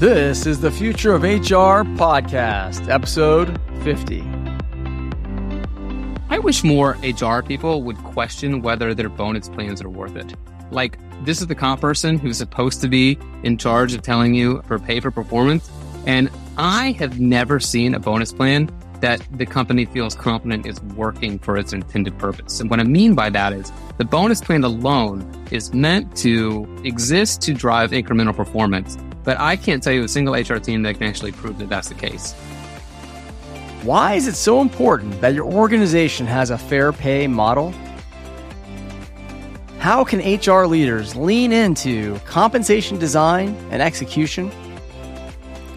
This is the Future of HR podcast, episode 50. I wish more HR people would question whether their bonus plans are worth it. Like, this is the comp person who's supposed to be in charge of telling you for pay for performance. And I have never seen a bonus plan that the company feels confident is working for its intended purpose. And what I mean by that is the bonus plan alone is meant to exist to drive incremental performance but I can't tell you a single HR team that can actually prove that that's the case. Why is it so important that your organization has a fair pay model? How can HR leaders lean into compensation design and execution?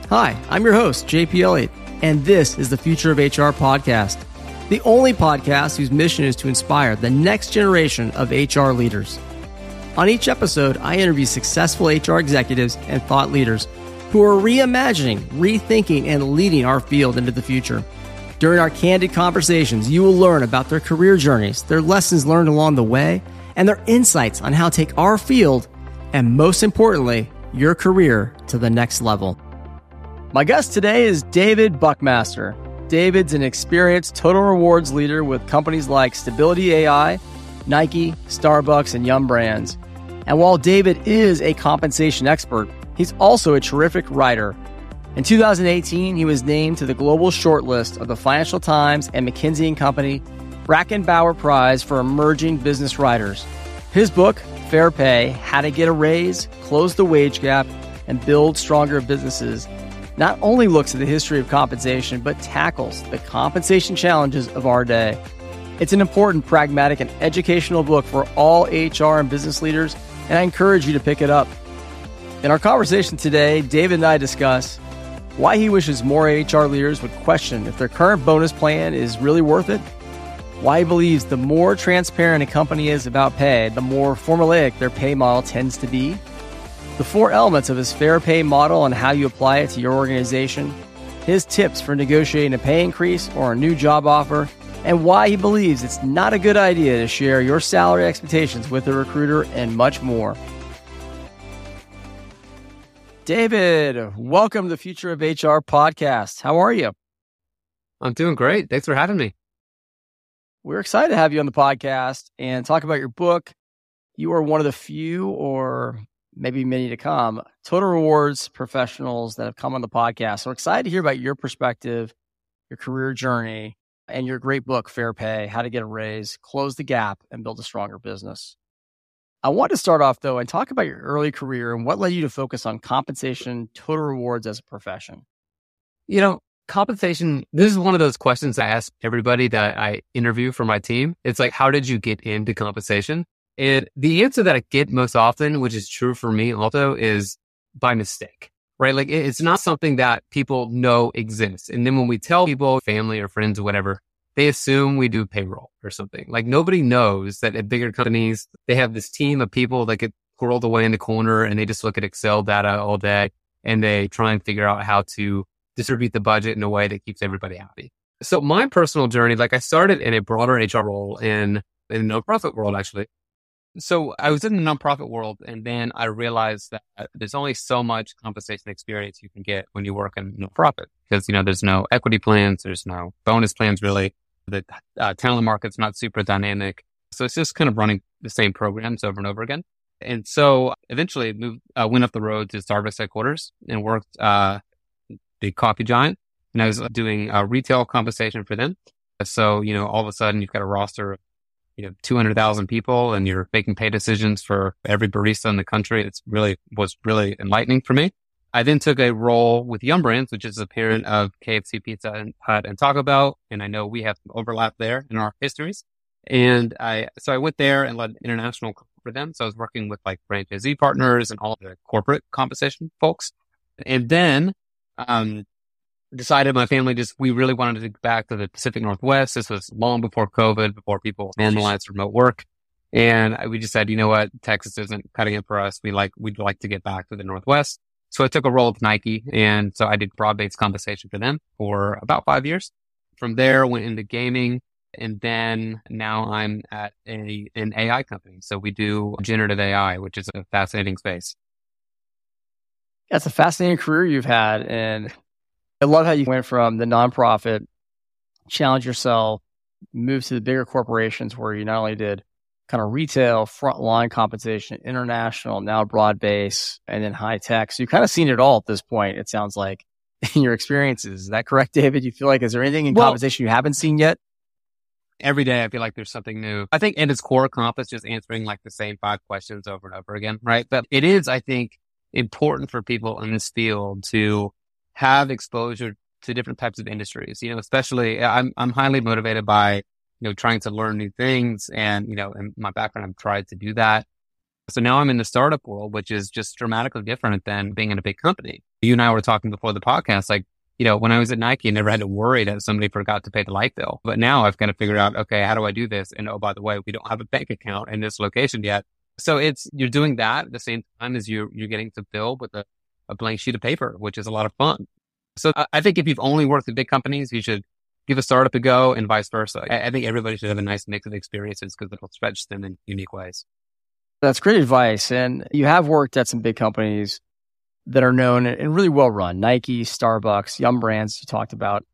Hi, I'm your host, JP Elliott, and this is the Future of HR podcast, the only podcast whose mission is to inspire the next generation of HR leaders. On each episode, I interview successful HR executives and thought leaders who are reimagining, rethinking, and leading our field into the future. During our candid conversations, you will learn about their career journeys, their lessons learned along the way, and their insights on how to take our field and, most importantly, your career to the next level. My guest today is David Buckmaster. David's an experienced total rewards leader with companies like Stability AI, Nike, Starbucks, and Yum Brands. And while David is a compensation expert, he's also a terrific writer. In 2018, he was named to the global shortlist of the Financial Times and McKinsey and Company Bracken Bower Prize for Emerging Business Writers. His book, Fair Pay How to Get a Raise, Close the Wage Gap, and Build Stronger Businesses, not only looks at the history of compensation, but tackles the compensation challenges of our day. It's an important, pragmatic, and educational book for all HR and business leaders and I encourage you to pick it up. In our conversation today, David and I discuss why he wishes more HR leaders would question if their current bonus plan is really worth it, why he believes the more transparent a company is about pay, the more formulaic their pay model tends to be, the four elements of his fair pay model and how you apply it to your organization, his tips for negotiating a pay increase or a new job offer, and why he believes it's not a good idea to share your salary expectations with a recruiter, and much more. David, welcome to the Future of HR podcast. How are you? I'm doing great. Thanks for having me. We're excited to have you on the podcast and talk about your book. You are one of the few, or maybe many to come, total rewards professionals that have come on the podcast. So we're excited to hear about your perspective, your career journey, and your great book, Fair Pay How to Get a Raise, Close the Gap, and Build a Stronger Business. I want to start off, though, and talk about your early career and what led you to focus on compensation, total rewards as a profession. You know, compensation, this is one of those questions I ask everybody that I interview for my team. It's like, how did you get into compensation? And the answer that I get most often, which is true for me also, is by mistake right? Like it's not something that people know exists. And then when we tell people, family or friends or whatever, they assume we do payroll or something. Like nobody knows that at bigger companies, they have this team of people that get squirreled away in the corner and they just look at Excel data all day and they try and figure out how to distribute the budget in a way that keeps everybody happy. So my personal journey, like I started in a broader HR role in, in the nonprofit world, actually. So I was in the nonprofit world and then I realized that there's only so much compensation experience you can get when you work in nonprofit because, you know, there's no equity plans. There's no bonus plans really. The uh, talent market's not super dynamic. So it's just kind of running the same programs over and over again. And so eventually moved, uh, went up the road to Starbucks headquarters and worked, uh, the coffee giant and I was doing uh, retail compensation for them. So, you know, all of a sudden you've got a roster you know, 200,000 people and you're making pay decisions for every barista in the country. It's really was really enlightening for me. I then took a role with Yum Brands, which is a parent of KFC, Pizza Hut, and Taco Bell. And I know we have overlap there in our histories. And I, so I went there and led international for them. So I was working with like franchisee partners and all the corporate compensation folks. And then, um, decided my family just, we really wanted to get back to the Pacific Northwest. This was long before COVID, before people normalized remote work. And we just said, you know what? Texas isn't cutting it for us. We like, we'd like to get back to the Northwest. So I took a role with Nike. And so I did broad based compensation for them for about five years. From there, went into gaming. And then now I'm at a, an AI company. So we do generative AI, which is a fascinating space. That's a fascinating career you've had. And I love how you went from the nonprofit, challenge yourself, move to the bigger corporations where you not only did kind of retail, frontline compensation, international, now broad base, and then high tech. So you've kind of seen it all at this point, it sounds like, in your experiences. Is that correct, David? You feel like, is there anything in well, compensation you haven't seen yet? Every day I feel like there's something new. I think in its core comp is just answering like the same five questions over and over again, right? But it is, I think, important for people in this field to have exposure to different types of industries. You know, especially uh, I'm I'm highly motivated by you know trying to learn new things, and you know, in my background, I've tried to do that. So now I'm in the startup world, which is just dramatically different than being in a big company. You and I were talking before the podcast, like you know, when I was at Nike, I never had to worry that somebody forgot to pay the light bill. But now I've kind of figured out, okay, how do I do this? And oh, by the way, we don't have a bank account in this location yet. So it's, you're doing that at the same time as you, you're getting to build with a, a blank sheet of paper, which is a lot of fun. So I think if you've only worked at big companies, you should give a startup a go and vice versa. I, I think everybody should have a nice mix of experiences because it'll stretch them in unique ways. That's great advice. And you have worked at some big companies that are known and really well run Nike, Starbucks, Yum Brands you talked about.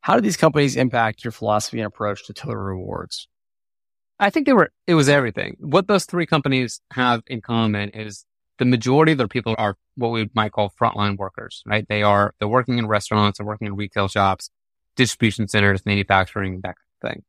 How do these companies impact your philosophy and approach to total rewards? I think they were, it was everything. What those three companies have in common is the majority of their people are what we might call frontline workers, right? They are, they're working in restaurants, they're working in retail shops, distribution centers, manufacturing, that kind of thing.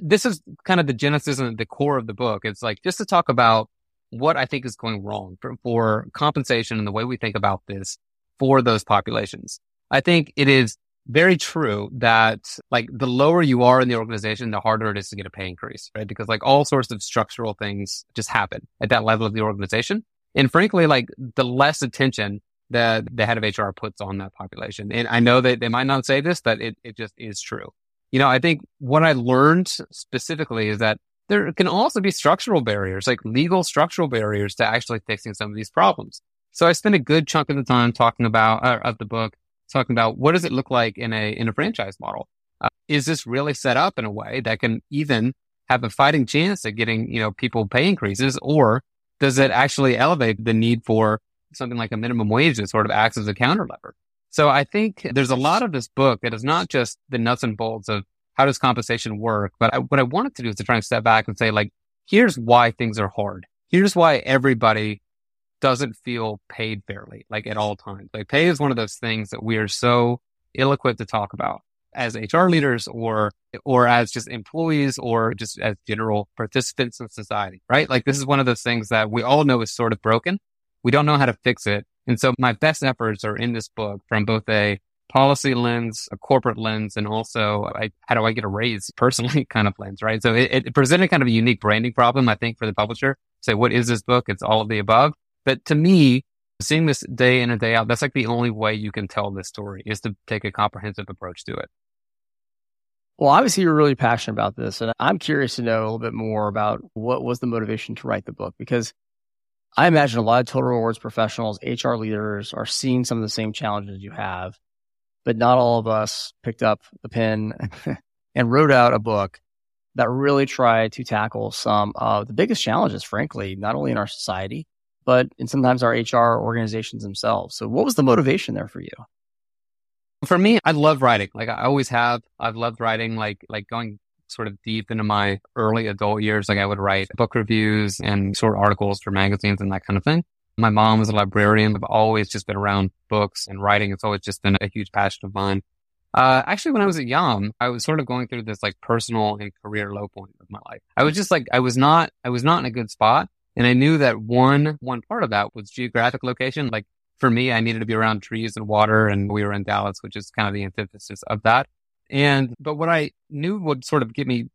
This is kind of the genesis and the core of the book. It's like just to talk about what I think is going wrong for, for compensation and the way we think about this for those populations. I think it is very true that like the lower you are in the organization, the harder it is to get a pay increase, right? Because like all sorts of structural things just happen at that level of the organization. And frankly, like the less attention that the head of HR puts on that population. And I know that they might not say this, but it, it just is true. You know, I think what I learned specifically is that there can also be structural barriers, like legal structural barriers to actually fixing some of these problems. So I spent a good chunk of the time talking about, uh, of the book, talking about what does it look like in a, in a franchise model? Uh, is this really set up in a way that can even have a fighting chance at getting, you know, people pay increases or does it actually elevate the need for something like a minimum wage that sort of acts as a counter lever? So I think there's a lot of this book that is not just the nuts and bolts of how does compensation work? But I, what I wanted to do is to try and step back and say, like, here's why things are hard. Here's why everybody doesn't feel paid fairly, like at all times. Like pay is one of those things that we are so ill equipped to talk about as HR leaders or, or as just employees or just as general participants in society, right? Like this is one of those things that we all know is sort of broken. We don't know how to fix it. And so my best efforts are in this book from both a policy lens, a corporate lens, and also I, how do I get a raise personally kind of lens, right? So it, it, presented kind of a unique branding problem, I think, for the publisher. Say, what is this book? It's all of the above. But to me, seeing this day in and day out, that's like the only way you can tell this story is to take a comprehensive approach to it. Well, obviously you're really passionate about this and I'm curious to know a little bit more about what was the motivation to write the book because I imagine a lot of total rewards professionals, HR leaders are seeing some of the same challenges you have but not all of us picked up the pen and wrote out a book that really tried to tackle some of the biggest challenges, frankly, not only in our society, but in sometimes our HR organizations themselves. So what was the motivation there for you? For me, I love writing. Like I always have. I've loved writing, like, like going sort of deep into my early adult years. Like I would write book reviews and short articles for magazines and that kind of thing. My mom was a librarian. I've always just been around books and writing. It's always just been a huge passion of mine. Uh, actually, when I was at Yum, I was sort of going through this like personal and career low point of my life. I was just like, I was not, I was not in a good spot. And I knew that one, one part of that was geographic location. Like for me, I needed to be around trees and water and we were in Dallas, which is kind of the antithesis of that. And, but what I knew would sort of get me,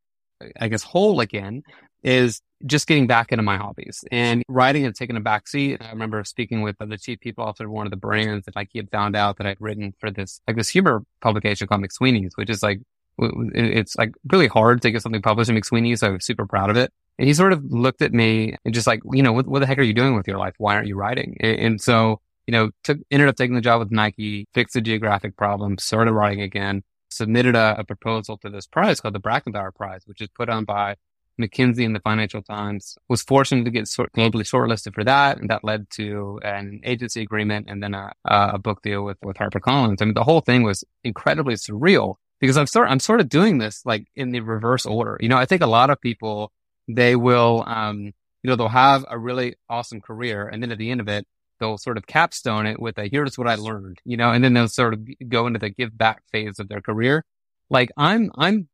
I guess, whole again is just getting back into my hobbies and writing and taking a back seat. I remember speaking with the chief people officer of one of the brands that like he had found out that I'd written for this, like this humor publication called McSweeney's, which is like, it's like really hard to get something published in McSweeney's. So I was super proud of it. And he sort of looked at me and just like, you know, what, what the heck are you doing with your life? Why aren't you writing? And so, you know, took, ended up taking the job with Nike, fixed the geographic problem, started writing again, submitted a, a proposal to this prize called the Bracken Bower Prize, which is put on by McKinsey and the Financial Times. Was fortunate to get sort, globally shortlisted for that, and that led to an agency agreement and then a, a book deal with with HarperCollins. I mean, the whole thing was incredibly surreal because I'm sort I'm sort of doing this like in the reverse order. You know, I think a lot of people they will um you know they'll have a really awesome career and then at the end of it they'll sort of capstone it with a here's what I learned, you know, and then they'll sort of go into the give back phase of their career. Like I'm I'm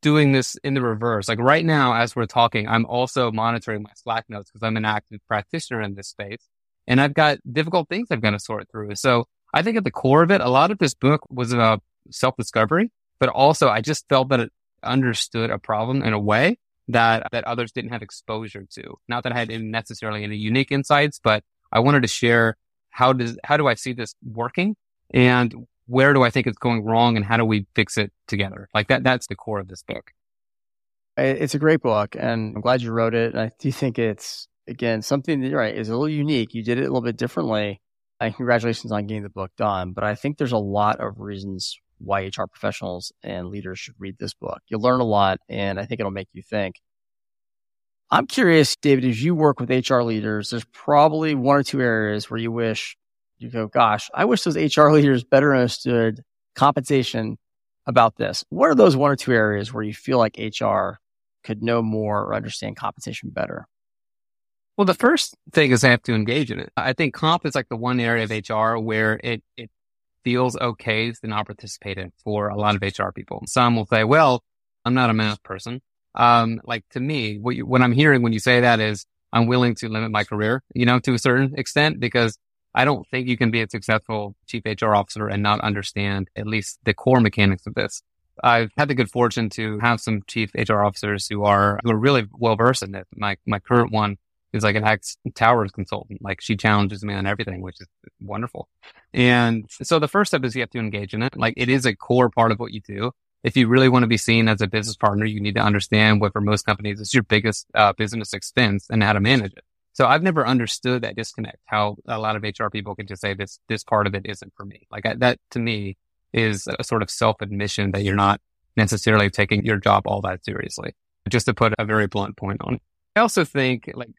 doing this in the reverse. Like right now, as we're talking, I'm also monitoring my Slack notes because I'm an active practitioner in this space and I've got difficult things I've got to sort through. So I think at the core of it, a lot of this book was about self discovery, but also I just felt that it understood a problem in a way that, that others didn't have exposure to. Not that I had necessarily any unique insights, but I wanted to share how does, how do I see this working and where do I think it's going wrong and how do we fix it together? Like that, that's the core of this book. It's a great book and I'm glad you wrote it. And I do think it's, again, something that you're right is a little unique. You did it a little bit differently. And congratulations on getting the book done. But I think there's a lot of reasons why HR professionals and leaders should read this book. You'll learn a lot and I think it'll make you think. I'm curious, David, as you work with HR leaders, there's probably one or two areas where you wish you go, gosh, I wish those HR leaders better understood compensation about this. What are those one or two areas where you feel like HR could know more or understand compensation better? Well, the first thing is they have to engage in it. I think comp is like the one area of HR where it, it feels okay to not participate in for a lot of HR people. Some will say, well, I'm not a math person. Um, like to me, what, you, what I'm hearing when you say that is I'm willing to limit my career, you know, to a certain extent, because I don't think you can be a successful chief HR officer and not understand at least the core mechanics of this. I've had the good fortune to have some chief HR officers who are, who are really well versed in it. My, my current one is like an ex towers consultant. Like she challenges me on everything, which is wonderful. And so the first step is you have to engage in it. Like it is a core part of what you do if you really want to be seen as a business partner, you need to understand what for most companies is your biggest uh, business expense and how to manage it. So I've never understood that disconnect, how a lot of HR people can just say this, this part of it isn't for me. Like I, that to me is a sort of self admission that you're not necessarily taking your job all that seriously. Just to put a very blunt point on it. I also think like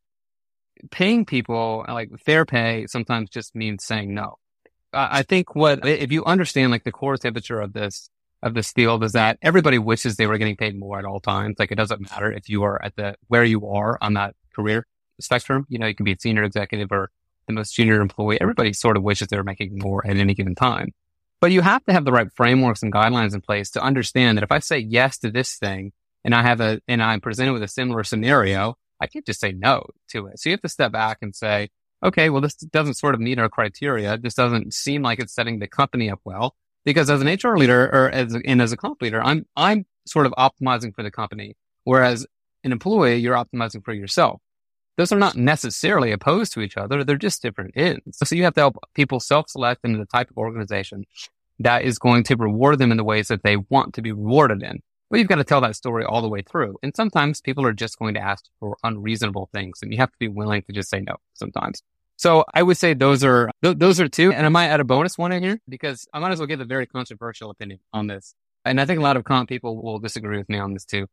paying people like fair pay sometimes just means saying no. I think what, if you understand like the core temperature of this, of this field is that everybody wishes they were getting paid more at all times. Like it doesn't matter if you are at the where you are on that career spectrum. You know, you can be a senior executive or the most junior employee. Everybody sort of wishes they were making more at any given time. But you have to have the right frameworks and guidelines in place to understand that if I say yes to this thing and I have a and I'm presented with a similar scenario, I can't just say no to it. So you have to step back and say, okay, well, this doesn't sort of meet our criteria. This doesn't seem like it's setting the company up well because as an HR leader or as and as a comp leader, I'm I'm sort of optimizing for the company, whereas an employee you're optimizing for yourself. Those are not necessarily opposed to each other; they're just different ends. So you have to help people self-select into the type of organization that is going to reward them in the ways that they want to be rewarded in. But you've got to tell that story all the way through. And sometimes people are just going to ask for unreasonable things, and you have to be willing to just say no sometimes. So I would say those are th- those are two, and I might add a bonus one in here because I might as well give a very controversial opinion on this. And I think a lot of comp people will disagree with me on this too.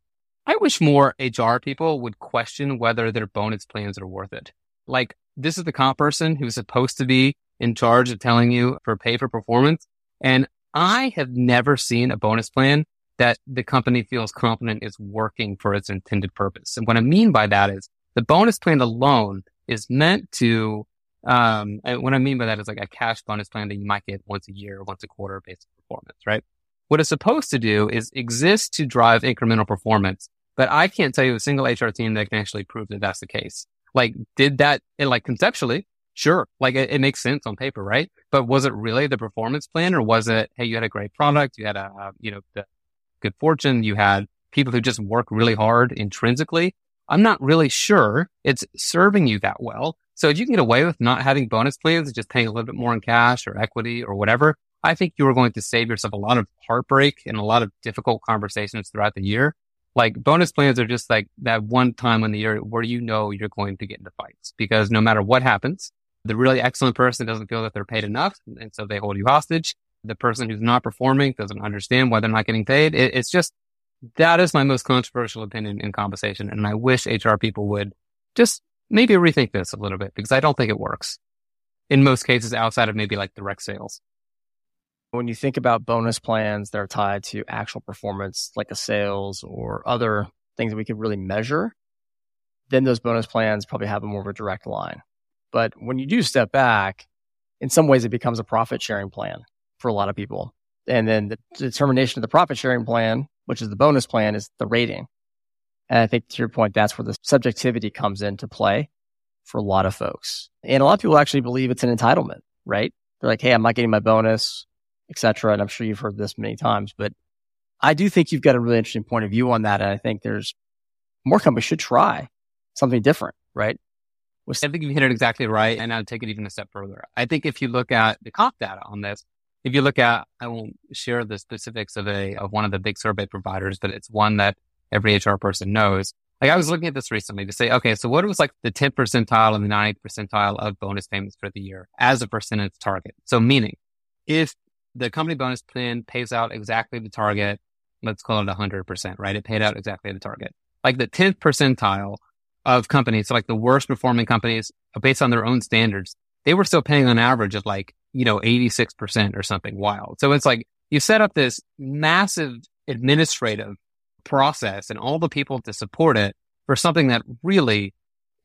I wish more HR people would question whether their bonus plans are worth it. Like this is the comp person who's supposed to be in charge of telling you for pay for performance. And I have never seen a bonus plan that the company feels confident is working for its intended purpose. And what I mean by that is the bonus plan alone is meant to um, and what I mean by that is like a cash bonus plan that you might get once a year, once a quarter based on performance, right? What it's supposed to do is exist to drive incremental performance. But I can't tell you a single HR team that can actually prove that that's the case. Like, did that, and like conceptually, sure, like it, it, makes sense on paper, right? But was it really the performance plan or was it, hey, you had a great product, you had a, uh, you know, the good fortune, you had people who just work really hard intrinsically? I'm not really sure it's serving you that well. So if you can get away with not having bonus plans and just paying a little bit more in cash or equity or whatever, I think you are going to save yourself a lot of heartbreak and a lot of difficult conversations throughout the year. Like bonus plans are just like that one time in the year where you know you're going to get into fights because no matter what happens, the really excellent person doesn't feel that they're paid enough. And so they hold you hostage. The person who's not performing doesn't understand why they're not getting paid. It, it's just, that is my most controversial opinion in compensation. And I wish HR people would just maybe rethink this a little bit because I don't think it works in most cases outside of maybe like direct sales. When you think about bonus plans that are tied to actual performance, like a sales or other things that we could really measure, then those bonus plans probably have a more of a direct line. But when you do step back, in some ways it becomes a profit sharing plan for a lot of people. And then the determination of the profit sharing plan, which is the bonus plan, is the rating. And I think to your point, that's where the subjectivity comes into play for a lot of folks. And a lot of people actually believe it's an entitlement, right? They're like, Hey, I'm not getting my bonus, etc. And I'm sure you've heard this many times, but I do think you've got a really interesting point of view on that. And I think there's more companies should try something different, right? I think you hit it exactly right. And I'll take it even a step further. I think if you look at the comp data on this, if you look at, I won't share the specifics of a, of one of the big survey providers, but it's one that every HR person knows. Like I was looking at this recently to say, okay, so what was like the 10th percentile and the 90th percentile of bonus payments for the year as a percentage target? So meaning if the company bonus plan pays out exactly the target, let's call it 100%, right? It paid out exactly the target. Like the 10th percentile of companies, so like the worst performing companies based on their own standards, they were still paying on average of like, you know, 86% or something wild. So it's like you set up this massive administrative process and all the people to support it for something that really,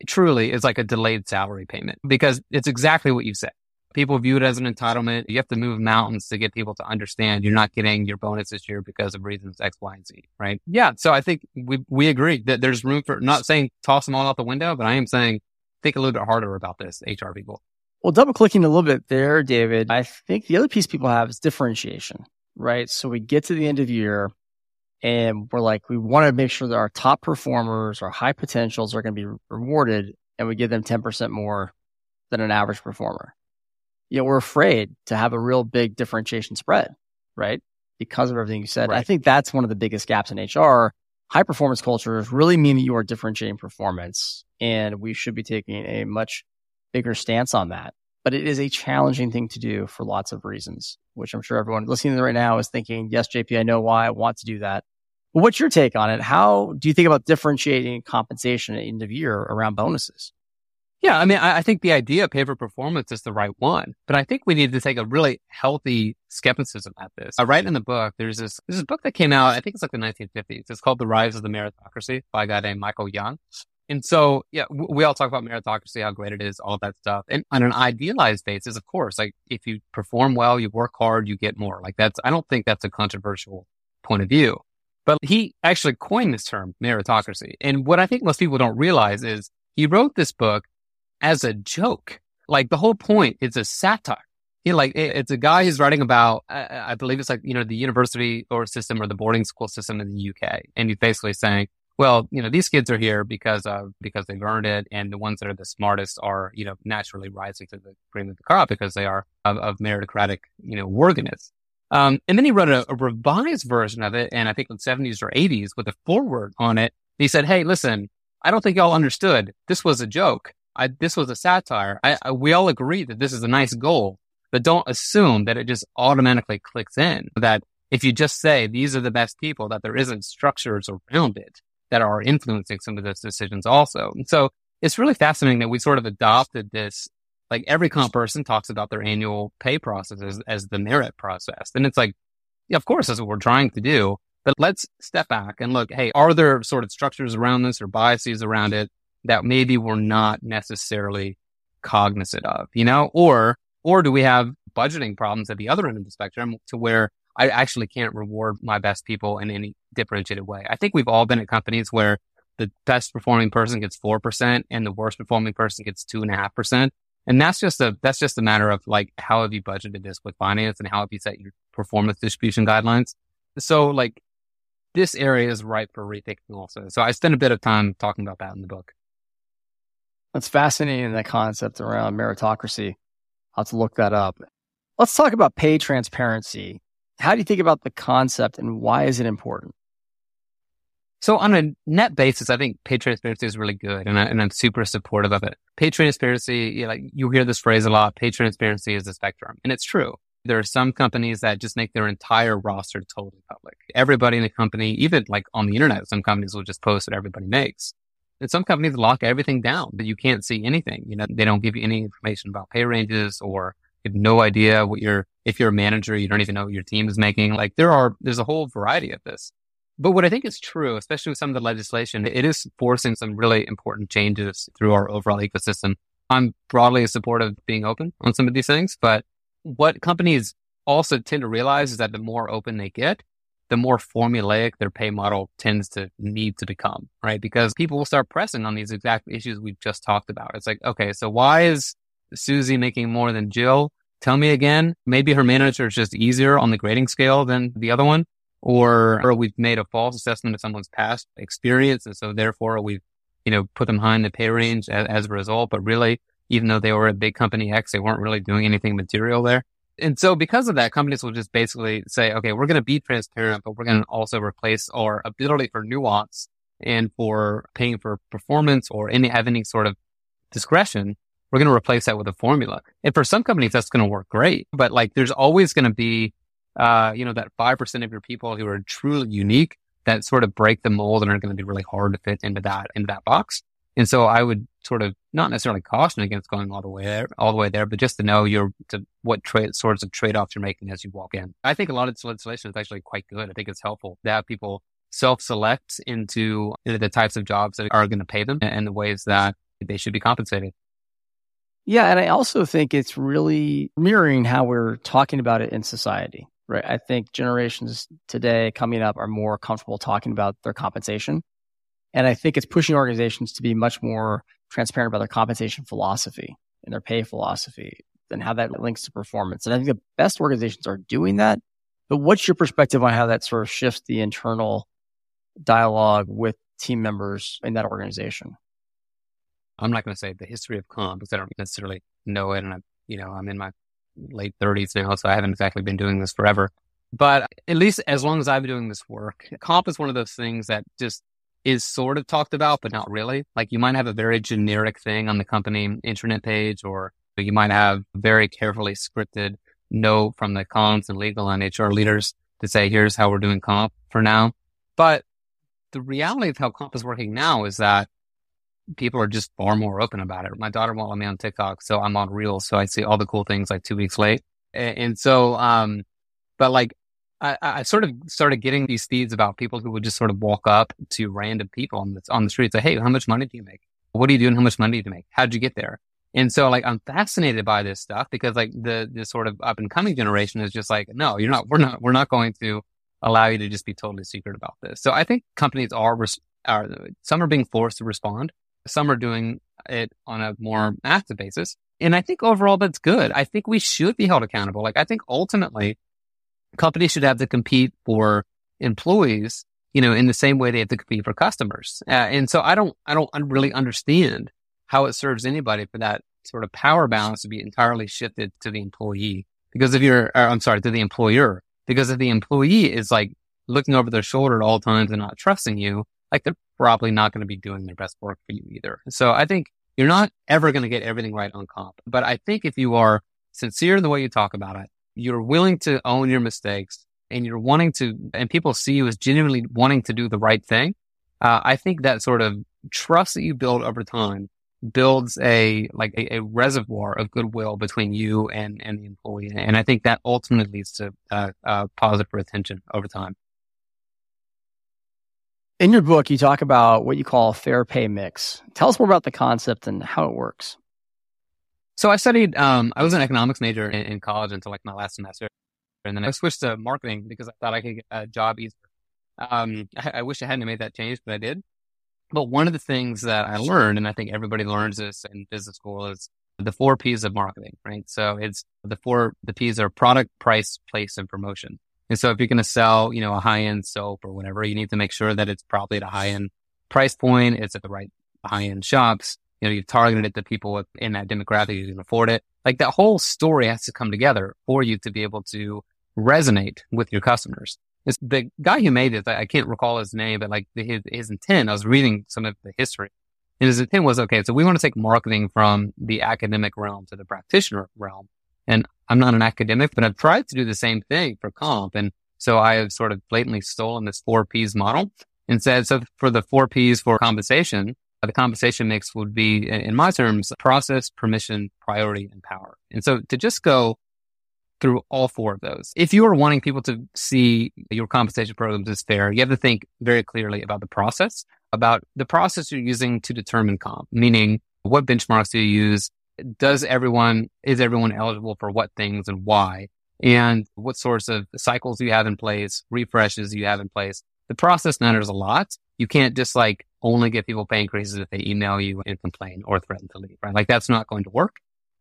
truly is like a delayed salary payment because it's exactly what you said. People view it as an entitlement. You have to move mountains to get people to understand you're not getting your bonus this year because of reasons X, Y, and Z, right? Yeah. So I think we, we agree that there's room for not saying toss them all out the window, but I am saying think a little bit harder about this, HR people. Well, double clicking a little bit there, David, I think the other piece people have is differentiation, right? So we get to the end of year and we're like, we want to make sure that our top performers, our high potentials are going to be rewarded and we give them 10% more than an average performer you know, we're afraid to have a real big differentiation spread, right? Because of everything you said. Right. I think that's one of the biggest gaps in HR. High performance cultures really mean that you are differentiating performance and we should be taking a much bigger stance on that. But it is a challenging thing to do for lots of reasons, which I'm sure everyone listening right now is thinking, yes, JP, I know why I want to do that. What's your take on it? How do you think about differentiating compensation at the end of year around bonuses? Yeah, I mean, I, I, think the idea of pay for performance is the right one, but I think we need to take a really healthy skepticism at this. I write in the book, there's this, there's this book that came out, I think it's like the 1950s. It's called The Rise of the Meritocracy by a guy named Michael Young. And so, yeah, we all talk about meritocracy, how great it is, all that stuff. And on an idealized basis, of course, like if you perform well, you work hard, you get more. Like that's, I don't think that's a controversial point of view. But he actually coined this term, meritocracy. And what I think most people don't realize is he wrote this book as a joke. Like the whole point is a satire. Know, like it, it's a guy who's writing about, I, I believe it's like, you know, the university or system or the boarding school system in the UK. And he's basically saying, well, you know, these kids are here because of, because they've earned it. And the ones that are the smartest are, you know, naturally rising to the cream of the crop because they are of, of meritocratic, you know, worthiness. Um, and then he wrote a, a, revised version of it, and I think in the 70s or 80s with a foreword on it. He said, Hey, listen, I don't think y'all understood. This was a joke. I, this was a satire. I, I, we all agree that this is a nice goal, but don't assume that it just automatically clicks in. That if you just say these are the best people, that there isn't structures around it that are influencing some of those decisions also. And so it's really fascinating that we sort of adopted this. Like every comp person talks about their annual pay process as, as the merit process. And it's like, yeah, of course, that's what we're trying to do. But let's step back and look, hey, are there sort of structures around this or biases around it that maybe we're not necessarily cognizant of, you know, or, or do we have budgeting problems at the other end of the spectrum to where I actually can't reward my best people in any differentiated way. I think we've all been at companies where the best performing person gets 4% and the worst performing person gets two and that's just a, that's just a matter of like, how have you budgeted this with finance and how have you set your performance distribution guidelines? So like this area is ripe for rethinking also. So I spend a bit of time talking about that in the book. That's fascinating, that concept around meritocracy. I'll have to look that up. Let's talk about pay transparency. How do you think about the concept and why is it important? So on a net basis, I think pay transparency is really good and, I, and I'm super supportive of it. Pay transparency, you, like, you hear this phrase a lot, pay transparency is a spectrum. And it's true. There are some companies that just make their entire roster totally public. Everybody in the company, even like on the internet, some companies will just post what everybody makes. And some companies lock everything down that you can't see anything. You know, they don't give you any information about pay ranges or you have no idea what your, if you're a manager, you don't even know what your team is making. Like there are, there's a whole variety of this. But what I think is true, especially with some of the legislation, it is forcing some really important changes through our overall ecosystem. I'm broadly a support of being open on some of these things, but what companies also tend to realize is that the more open they get, the more formulaic their pay model tends to need to become, right? Because people will start pressing on these exact issues we've just talked about. It's like, okay, so why is Susie making more than Jill? Tell me again. Maybe her manager is just easier on the grading scale than the other one, or, or we've made a false assessment of someone's past experience. And so therefore we've, you know, put them high in the pay range as, as a result. But really, even though they were a big company X, they weren't really doing anything material there. And so because of that, companies will just basically say, okay, we're going to be transparent, but we're going to also replace our ability for nuance and for paying for performance or any, have any sort of discretion. We're going to replace that with a formula. And for some companies, that's going to work great. But like, there's always going to be, uh, you know, that 5% of your people who are truly unique that sort of break the mold and are going to be really hard to fit into that, into that box. And so I would sort of not necessarily caution against going all the way there, all the way there, but just to know your to what trade sorts of trade offs you're making as you walk in. I think a lot of this legislation is actually quite good. I think it's helpful to have people self-select into, into the types of jobs that are going to pay them and the ways that they should be compensated. Yeah, and I also think it's really mirroring how we're talking about it in society, right? I think generations today coming up are more comfortable talking about their compensation and I think it's pushing organizations to be much more transparent about their compensation philosophy and their pay philosophy and how that links to performance. And I think the best organizations are doing that. But what's your perspective on how that sort of shifts the internal dialogue with team members in that organization? I'm not going to say the history of comp because I don't necessarily know it. And I, you know, I'm in my late 30s now, so I haven't exactly been doing this forever. But at least as long as I've been doing this work, comp is one of those things that just is sort of talked about, but not really. Like you might have a very generic thing on the company internet page, or you might have very carefully scripted note from the comms and legal and HR leaders to say, here's how we're doing comp for now. But the reality of how comp is working now is that people are just far more open about it. My daughter won't let me on TikTok, so I'm on Reels, so I see all the cool things like two weeks late. And, and so, um, but like I, I, sort of started getting these feeds about people who would just sort of walk up to random people on the, on the street and say, Hey, how much money do you make? What are you doing? How much money do you make? How'd you get there? And so like I'm fascinated by this stuff because like the, the sort of up and coming generation is just like, no, you're not, we're not, we're not going to allow you to just be totally secret about this. So I think companies are, are some are being forced to respond. Some are doing it on a more active basis. And I think overall that's good. I think we should be held accountable. Like I think ultimately companies should have to compete for employees, you know, in the same way they have to compete for customers. Uh, and so I don't, I don't really understand how it serves anybody for that sort of power balance to be entirely shifted to the employee. Because if you're, I'm sorry, to the employer, because if the employee is like looking over their shoulder at all times and not trusting you, like they're probably not going to be doing their best work for you either. So I think you're not ever going to get everything right on comp. But I think if you are sincere in the way you talk about it, you're willing to own your mistakes and you're wanting to, and people see you as genuinely wanting to do the right thing. Uh, I think that sort of trust that you build over time builds a, like a, a, reservoir of goodwill between you and, and the employee. And I think that ultimately leads to uh, uh, positive retention over time. In your book, you talk about what you call fair pay mix. Tell us more about the concept and how it works. So I studied, um, I was an economics major in, in, college until like my last semester. And then I switched to marketing because I thought I could get a job easier. Um, I, I wish I hadn't made that change, but I did. But one of the things that I learned, and I think everybody learns this in business school is the four P's of marketing, right? So it's the four, the P's are product, price, place, and promotion. And so if you're going to sell, you know, a high end soap or whatever, you need to make sure that it's probably at a high end price point. It's at the right high end shops you know, you've targeted it to people in that demographic who can afford it. Like that whole story has to come together for you to be able to resonate with your customers. It's the guy who made it. I can't recall his name, but like his, his intent, I was reading some of the history and his intent was, okay, so we want to take marketing from the academic realm to the practitioner realm. And I'm not an academic, but I've tried to do the same thing for comp. And so I have sort of blatantly stolen this four P's model and said, so for the four P's for compensation, uh, the compensation mix would be, in my terms, process, permission, priority, and power. And so to just go through all four of those, if you are wanting people to see your compensation programs as fair, you have to think very clearly about the process, about the process you're using to determine comp, meaning what benchmarks do you use? Does everyone, is everyone eligible for what things and why? And what sorts of cycles you have in place, refreshes you have in place? The process matters a lot. You can't just like only get people pay increases if they email you and complain or threaten to leave, right? Like that's not going to work.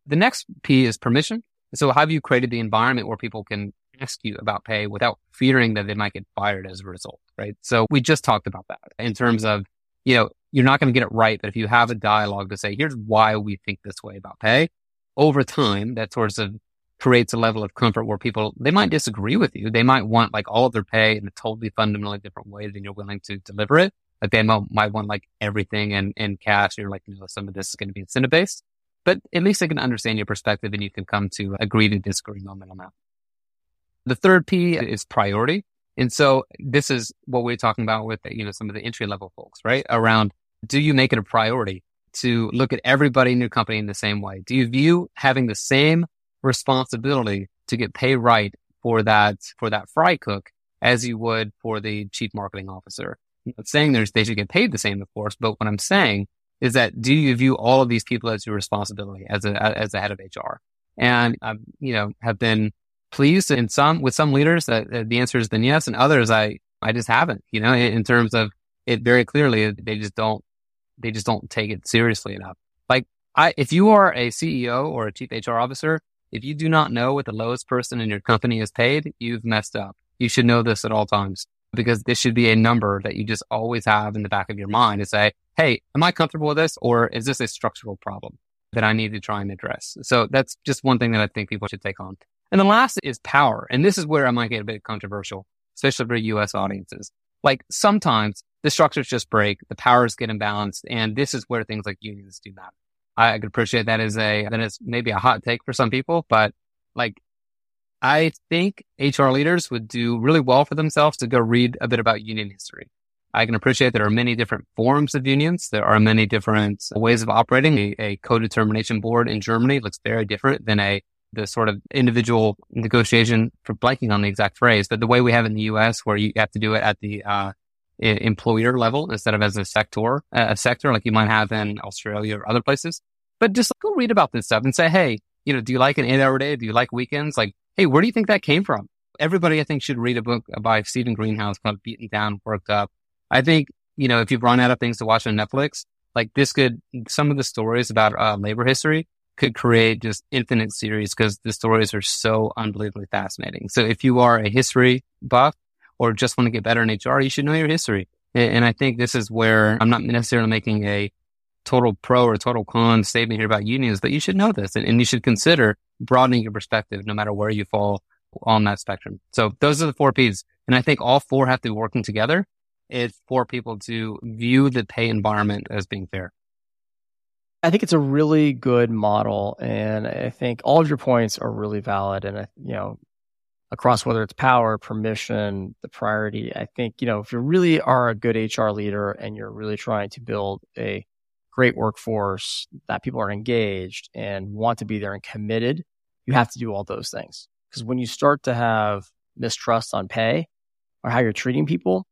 The next P is permission. So have you created the environment where people can ask you about pay without fearing that they might get fired as a result, right? So we just talked about that in terms of, you know, you're not going to get it right, but if you have a dialogue to say, here's why we think this way about pay, over time, that sort of creates a level of comfort where people, they might disagree with you. They might want like all of their pay in a totally fundamentally different way than you're willing to deliver it. Like they might, want like everything in, in cash. You're like, you know, some of this is going to be incentive based, but at least they can understand your perspective and you can come to agree to disagree moment on that. The third P is priority. And so this is what we're talking about with, you know, some of the entry level folks, right? Around do you make it a priority to look at everybody in your company in the same way? Do you view having the same responsibility to get paid right for that, for that fry cook as you would for the chief marketing officer? I'm not saying there's, they should get paid the same, of course, but what I'm saying is that do you view all of these people as your responsibility as a, as a head of HR? And I, you know, have been pleased in some, with some leaders that, that the answer has been yes. And others, I, I just haven't, you know, in, in terms of it very clearly, they just don't, they just don't take it seriously enough. Like I, if you are a CEO or a chief HR officer, if you do not know what the lowest person in your company is paid, you've messed up. You should know this at all times because this should be a number that you just always have in the back of your mind to say, Hey, am I comfortable with this? Or is this a structural problem that I need to try and address? So that's just one thing that I think people should take on. And the last is power. And this is where I might get a bit controversial, especially for US audiences. Like sometimes the structures just break, the powers get imbalanced, and this is where things like unions do matter. I could appreciate that as a that is maybe a hot take for some people, but like I think HR leaders would do really well for themselves to go read a bit about union history. I can appreciate there are many different forms of unions. There are many different ways of operating. A, a co-determination board in Germany looks very different than a the sort of individual negotiation for blanking on the exact phrase, but the way we have in the U.S. where you have to do it at the uh, employer level instead of as a sector, a sector like you might have in Australia or other places. But just go read about this stuff and say, hey, you know, do you like an eight hour day? Do you like weekends? Like, hey, where do you think that came from? Everybody, I think, should read a book by Steven Greenhouse called Beaten Down, Worked Up. I think, you know, if you've run out of things to watch on Netflix, like this could, some of the stories about uh, labor history could create just infinite series because the stories are so unbelievably fascinating. So if you are a history buff, or just want to get better in HR, you should know your history. And I think this is where I'm not necessarily making a total pro or total con statement here about unions, but you should know this and, and you should consider broadening your perspective no matter where you fall on that spectrum. So those are the four P's. And I think all four have to be working together. It's for people to view the pay environment as being fair. I think it's a really good model. And I think all of your points are really valid. And, you know, across whether it's power, permission, the priority. I think, you know, if you really are a good HR leader and you're really trying to build a great workforce that people are engaged and want to be there and committed, you have to do all those things. Because when you start to have mistrust on pay or how you're treating people,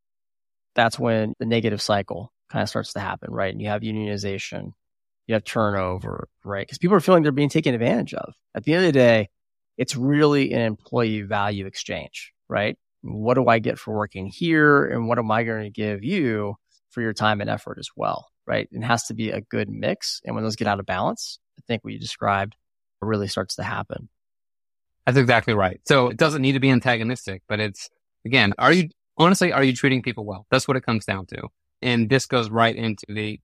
that's when the negative cycle kind of starts to happen, right? And you have unionization, you have turnover, right? Because people are feeling they're being taken advantage of. At the end of the day, it's really an employee value exchange, right? What do I get for working here? And what am I going to give you for your time and effort as well, right? It has to be a good mix. And when those get out of balance, I think what you described really starts to happen. That's exactly right. So it doesn't need to be antagonistic, but it's again, are you honestly, are you treating people well? That's what it comes down to. And this goes right into the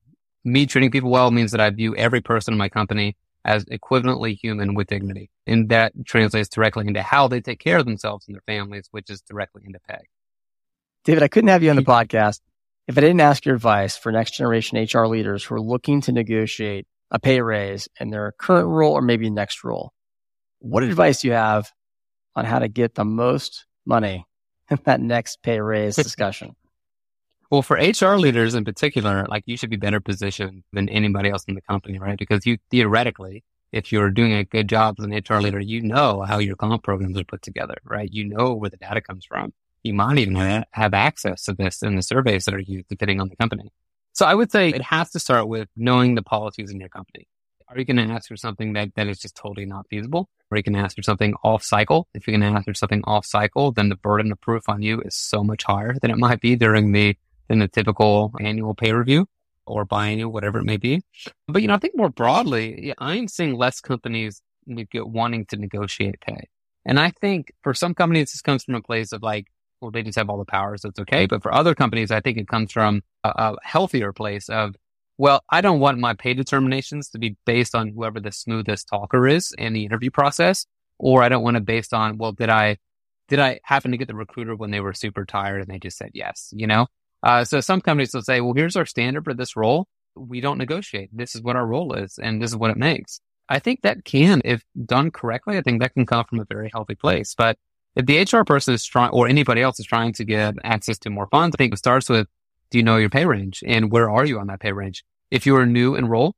me treating people well means that I view every person in my company as equivalently human with dignity. And that translates directly into how they take care of themselves and their families, which is directly into pay. David, I couldn't have you on the podcast if I didn't ask your advice for next generation HR leaders who are looking to negotiate a pay raise in their current role or maybe next role. what advice do you have on how to get the most money in that next pay raise discussion? Well, for HR leaders in particular, like you should be better positioned than anybody else in the company, right? Because you theoretically, if you're doing a good job as an HR leader, you know how your comp programs are put together, right? You know where the data comes from. You might even have access to this in the surveys that are used depending on the company. So I would say it has to start with knowing the policies in your company. Are you going to ask for something that, that is just totally not feasible? Or you can ask for something off cycle. If you're going to ask for something off cycle, then the burden of proof on you is so much higher than it might be during the than the typical annual pay review or biannual, whatever it may be. But, you know, I think more broadly, I'm seeing less companies wanting to negotiate pay. And I think for some companies, this comes from a place of like, well, they just have all the power, so it's okay. But for other companies, I think it comes from a, a healthier place of, well, I don't want my pay determinations to be based on whoever the smoothest talker is in the interview process, or I don't want it based on, well, did I, did I happen to get the recruiter when they were super tired and they just said yes, you know? Uh, so some companies will say, well, here's our standard for this role. We don't negotiate. This is what our role is and this is what it makes. I think that can, if done correctly, I think that can come from a very healthy place. But if the HR person is trying or anybody else is trying to get access to more funds, I think it starts with, do you know your pay range and where are you on that pay range? If you are new in role,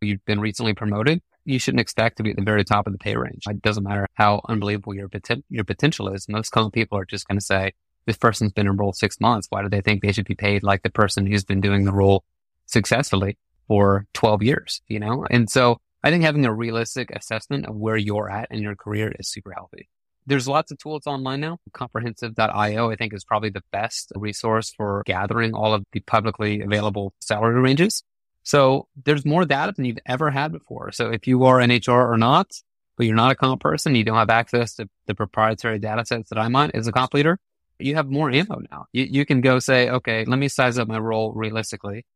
you've been recently promoted, you shouldn't expect to be at the very top of the pay range. It doesn't matter how unbelievable your, your potential is. Most common people are just going to say, this person's been in role six months. Why do they think they should be paid like the person who's been doing the role successfully for 12 years, you know? And so I think having a realistic assessment of where you're at in your career is super healthy. There's lots of tools online now. Comprehensive.io, I think, is probably the best resource for gathering all of the publicly available salary ranges. So there's more data than you've ever had before. So if you are an HR or not, but you're not a comp person, you don't have access to the proprietary data sets that I'm on as a comp leader, you have more ammo now. You, you can go say, okay, let me size up my role realistically,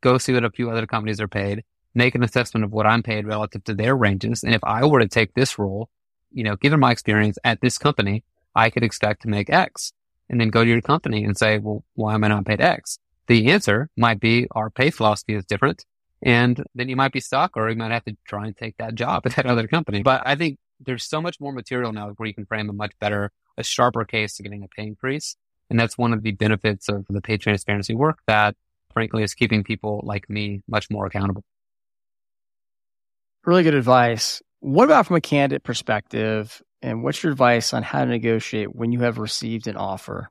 go see what a few other companies are paid, make an assessment of what I'm paid relative to their ranges. And if I were to take this role, you know, given my experience at this company, I could expect to make X and then go to your company and say, well, why am I not paid X? The answer might be our pay philosophy is different. And then you might be stuck or you might have to try and take that job at that other company. But I think there's so much more material now where you can frame a much better, a sharper case to getting a pay increase. And that's one of the benefits of the pay transparency work that frankly is keeping people like me much more accountable. Really good advice. What about from a candidate perspective? And what's your advice on how to negotiate when you have received an offer?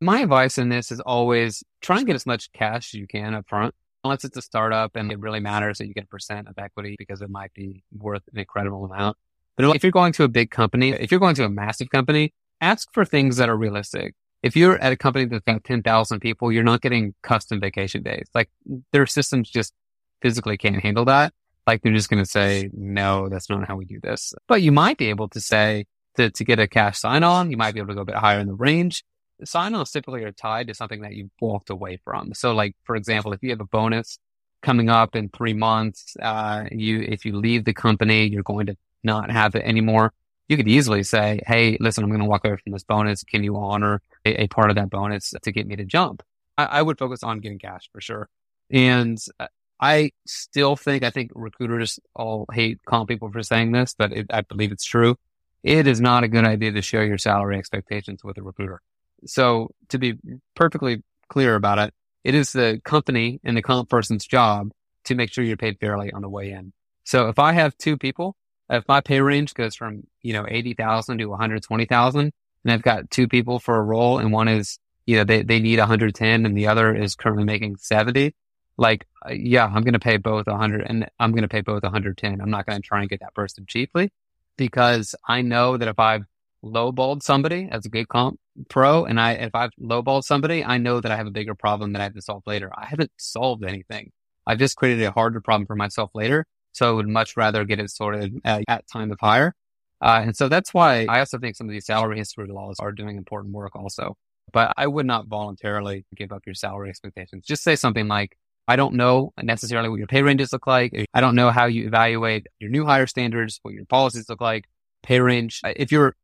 My advice in this is always try and get as much cash as you can up front. Unless it's a startup and it really matters that you get a percent of equity because it might be worth an incredible amount. But if you're going to a big company, if you're going to a massive company, ask for things that are realistic. If you're at a company that's got 10,000 people, you're not getting custom vacation days. Like their systems just physically can't handle that. Like they're just going to say, no, that's not how we do this. But you might be able to say to, to get a cash sign on, you might be able to go a bit higher in the range. Sign ons typically are tied to something that you walked away from. So like, for example, if you have a bonus coming up in three months, uh, you, if you leave the company, you're going to not have it anymore, you could easily say, Hey, listen, I'm going to walk away from this bonus. Can you honor a, a part of that bonus to get me to jump? I, I, would focus on getting cash for sure. And uh, I still think, I think recruiters all hate comp people for saying this, but it, I believe it's true. It is not a good idea to share your salary expectations with a recruiter. So to be perfectly clear about it, it is the company and the comp person's job to make sure you're paid fairly on the way in. So if I have two people if my pay range goes from, you know, 80,000 to 120,000 and I've got two people for a role and one is, you know, they, they need 110 and the other is currently making 70, like, uh, yeah, I'm going to pay both 100 and I'm going to pay both 110. I'm not going to try and get that person cheaply because I know that if I've lowballed somebody as a good comp pro and I, if I've lowballed somebody, I know that I have a bigger problem that I have to solve later. I haven't solved anything. I've just created a harder problem for myself later so I would much rather get it sorted at, at time of hire. Uh, and so that's why I also think some of these salary history laws are doing important work also. But I would not voluntarily give up your salary expectations. Just say something like, I don't know necessarily what your pay ranges look like. I don't know how you evaluate your new hire standards, what your policies look like, pay range. If you're,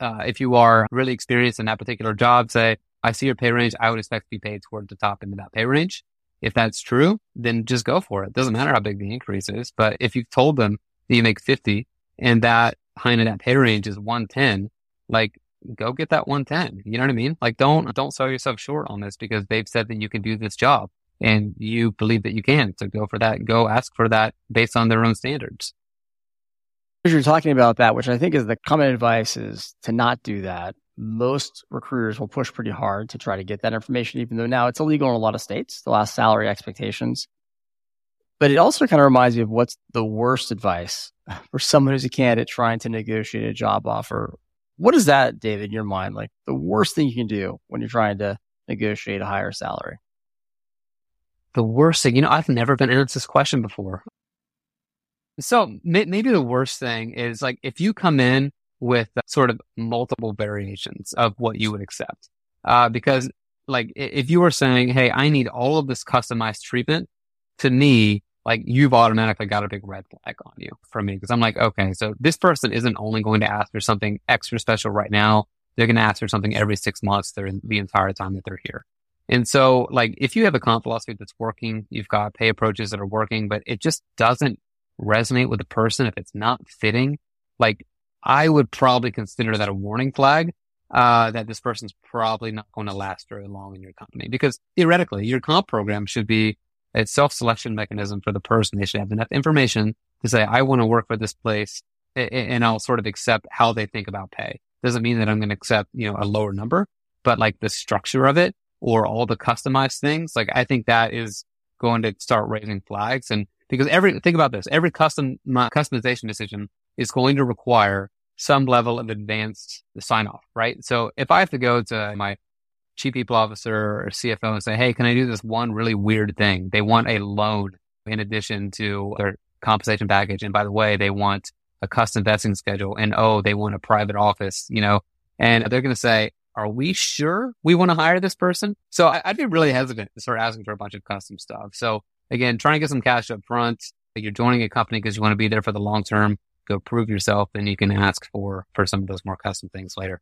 uh, if you are really experienced in that particular job, say, I see your pay range. I would expect to be paid toward the top end of that pay range. If that's true, then just go for it. Doesn't matter how big the increase is. But if you've told them that you make 50 and that behind in that pay range is 110, like go get that 110. You know what I mean? Like don't, don't sell yourself short on this because they've said that you can do this job and you believe that you can. So go for that. Go ask for that based on their own standards. You're talking about that, which I think is the common advice is to not do that. Most recruiters will push pretty hard to try to get that information, even though now it's illegal in a lot of states, the last salary expectations. But it also kind of reminds me of what's the worst advice for someone who's a candidate trying to negotiate a job offer. What is that, David, in your mind? Like the worst thing you can do when you're trying to negotiate a higher salary? The worst thing, you know, I've never been asked this question before. So maybe the worst thing is like if you come in with sort of multiple variations of what you would accept, uh, because like if you were saying, Hey, I need all of this customized treatment to me, like you've automatically got a big red flag on you from me. Cause I'm like, okay, so this person isn't only going to ask for something extra special right now. They're going to ask for something every six months. They're the entire time that they're here. And so like if you have a comp philosophy that's working, you've got pay approaches that are working, but it just doesn't resonate with the person, if it's not fitting, like I would probably consider that a warning flag. Uh, that this person's probably not going to last very long in your company because theoretically your comp program should be a self-selection mechanism for the person. They should have enough information to say, I want to work for this place and I'll sort of accept how they think about pay. Doesn't mean that I'm going to accept, you know, a lower number, but like the structure of it or all the customized things, like I think that is going to start raising flags. And because every, think about this, every custom, customization decision is going to require some level of advanced sign off, right? So if I have to go to my chief people officer or CFO and say, Hey, can I do this one really weird thing? They want a loan in addition to their compensation package. And by the way, they want a custom vesting schedule and oh, they want a private office, you know, and they're going to say, are we sure we want to hire this person? So I, would be really hesitant to start asking for a bunch of custom stuff. So again, trying to get some cash up front. You're joining a company because you want to be there for the long term. Go prove yourself, and you can ask for for some of those more custom things later.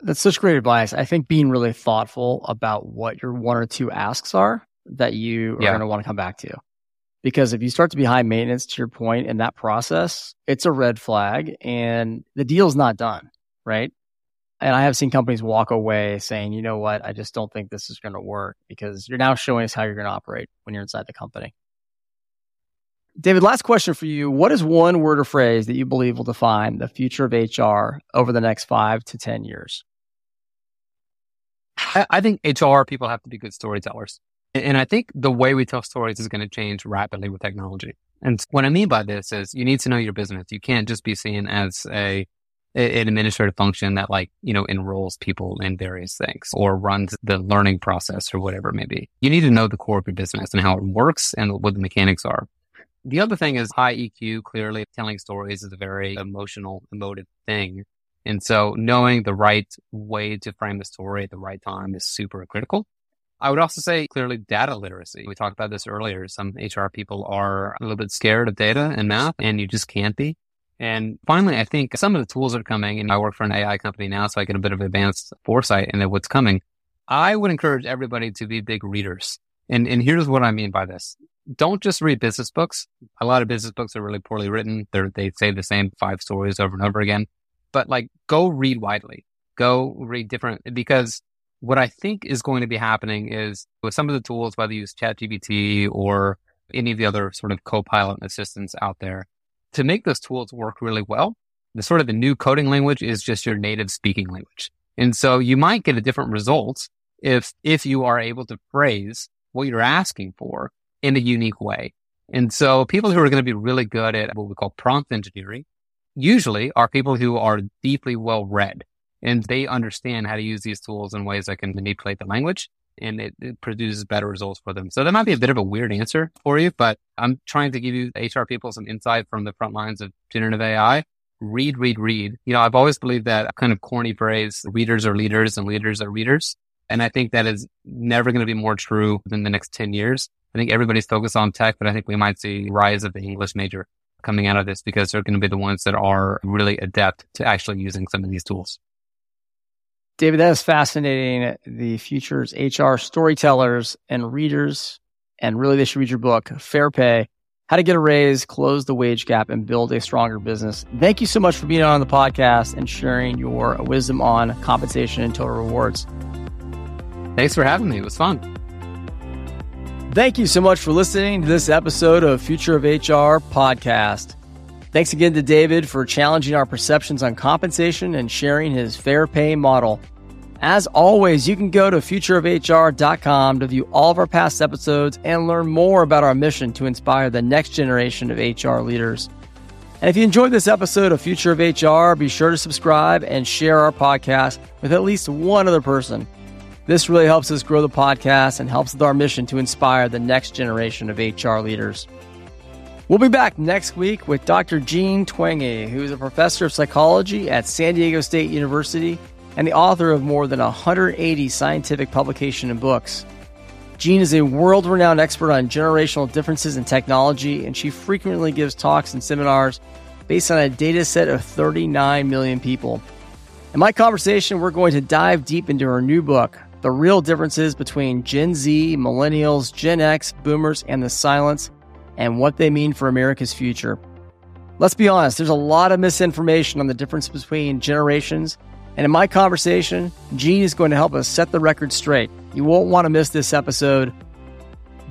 That's such great advice. I think being really thoughtful about what your one or two asks are that you are yeah. going to want to come back to. Because if you start to be high maintenance to your point in that process, it's a red flag and the deal's not done, right? And I have seen companies walk away saying, you know what, I just don't think this is going to work because you're now showing us how you're going to operate when you're inside the company. David, last question for you. What is one word or phrase that you believe will define the future of HR over the next five to 10 years? I, think HR people have to be good storytellers. And I think the way we tell stories is going to change rapidly with technology. And what I mean by this is you need to know your business. You can't just be seen as a an administrative function that like, you know, enrolls people in various things or runs the learning process or whatever it may be. You need to know the core of your business and how it works and what the mechanics are. The other thing is high EQ. Clearly telling stories is a very emotional, emotive thing. And so knowing the right way to frame the story at the right time is super critical. I would also say clearly data literacy. We talked about this earlier. Some HR people are a little bit scared of data and math and you just can't be. And finally, I think some of the tools are coming and I work for an AI company now, so I get a bit of advanced foresight into what's coming. I would encourage everybody to be big readers. And, and here's what I mean by this. Don't just read business books. A lot of business books are really poorly written. They're, they say the same five stories over and over again but like go read widely, go read different because what I think is going to be happening is with some of the tools, whether you use ChatGPT or any of the other sort of co-pilot assistants out there, to make those tools work really well, the sort of the new coding language is just your native speaking language. And so you might get a different result if, if you are able to phrase what you're asking for in a unique way. And so people who are going to be really good at what we call prompt engineering usually are people who are deeply well read and they understand how to use these tools in ways that can manipulate the language and it, it, produces better results for them. So that might be a bit of a weird answer for you, but I'm trying to give you HR people some insight from the front lines of generative AI. Read, read, read. You know, I've always believed that kind of corny phrase, readers are leaders and leaders are readers. And I think that is never going to be more true than the next 10 years. I think everybody's focused on tech, but I think we might see rise of the English major coming out of this because they're going to be the ones that are really adept to actually using some of these tools. David, that is fascinating. The future's HR storytellers and readers, and really they should read your book, Fair Pay, how to get a raise, close the wage gap, and build a stronger business. Thank you so much for being on the podcast and sharing your wisdom on compensation and total rewards. Thanks for having me. It was fun. Thank you so much for listening to this episode of Future of HR podcast. Thanks again to David for challenging our perceptions on compensation and sharing his fair pay model. As always, you can go to futureofhr.com to view all of our past episodes and learn more about our mission to inspire the next generation of HR leaders. And if you enjoyed this episode of Future of HR, be sure to subscribe and share our podcast with at least one other person. This really helps us grow the podcast and helps with our mission to inspire the next generation of HR leaders. We'll be back next week with Dr. Jean Twenge, who is a professor of psychology at San Diego State University and the author of more than 180 scientific publications and books. Jean is a world renowned expert on generational differences in technology, and she frequently gives talks and seminars based on a data set of 39 million people. In my conversation, we're going to dive deep into her new book, The Real Differences Between Gen Z, Millennials, Gen X, Boomers, and the Silents and what they mean for America's future. Let's be honest, there's a lot of misinformation on the difference between generations. And in my conversation, Jean is going to help us set the record straight. You won't want to miss this episode.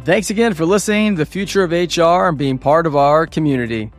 Thanks again for listening to the future of HR and being part of our community.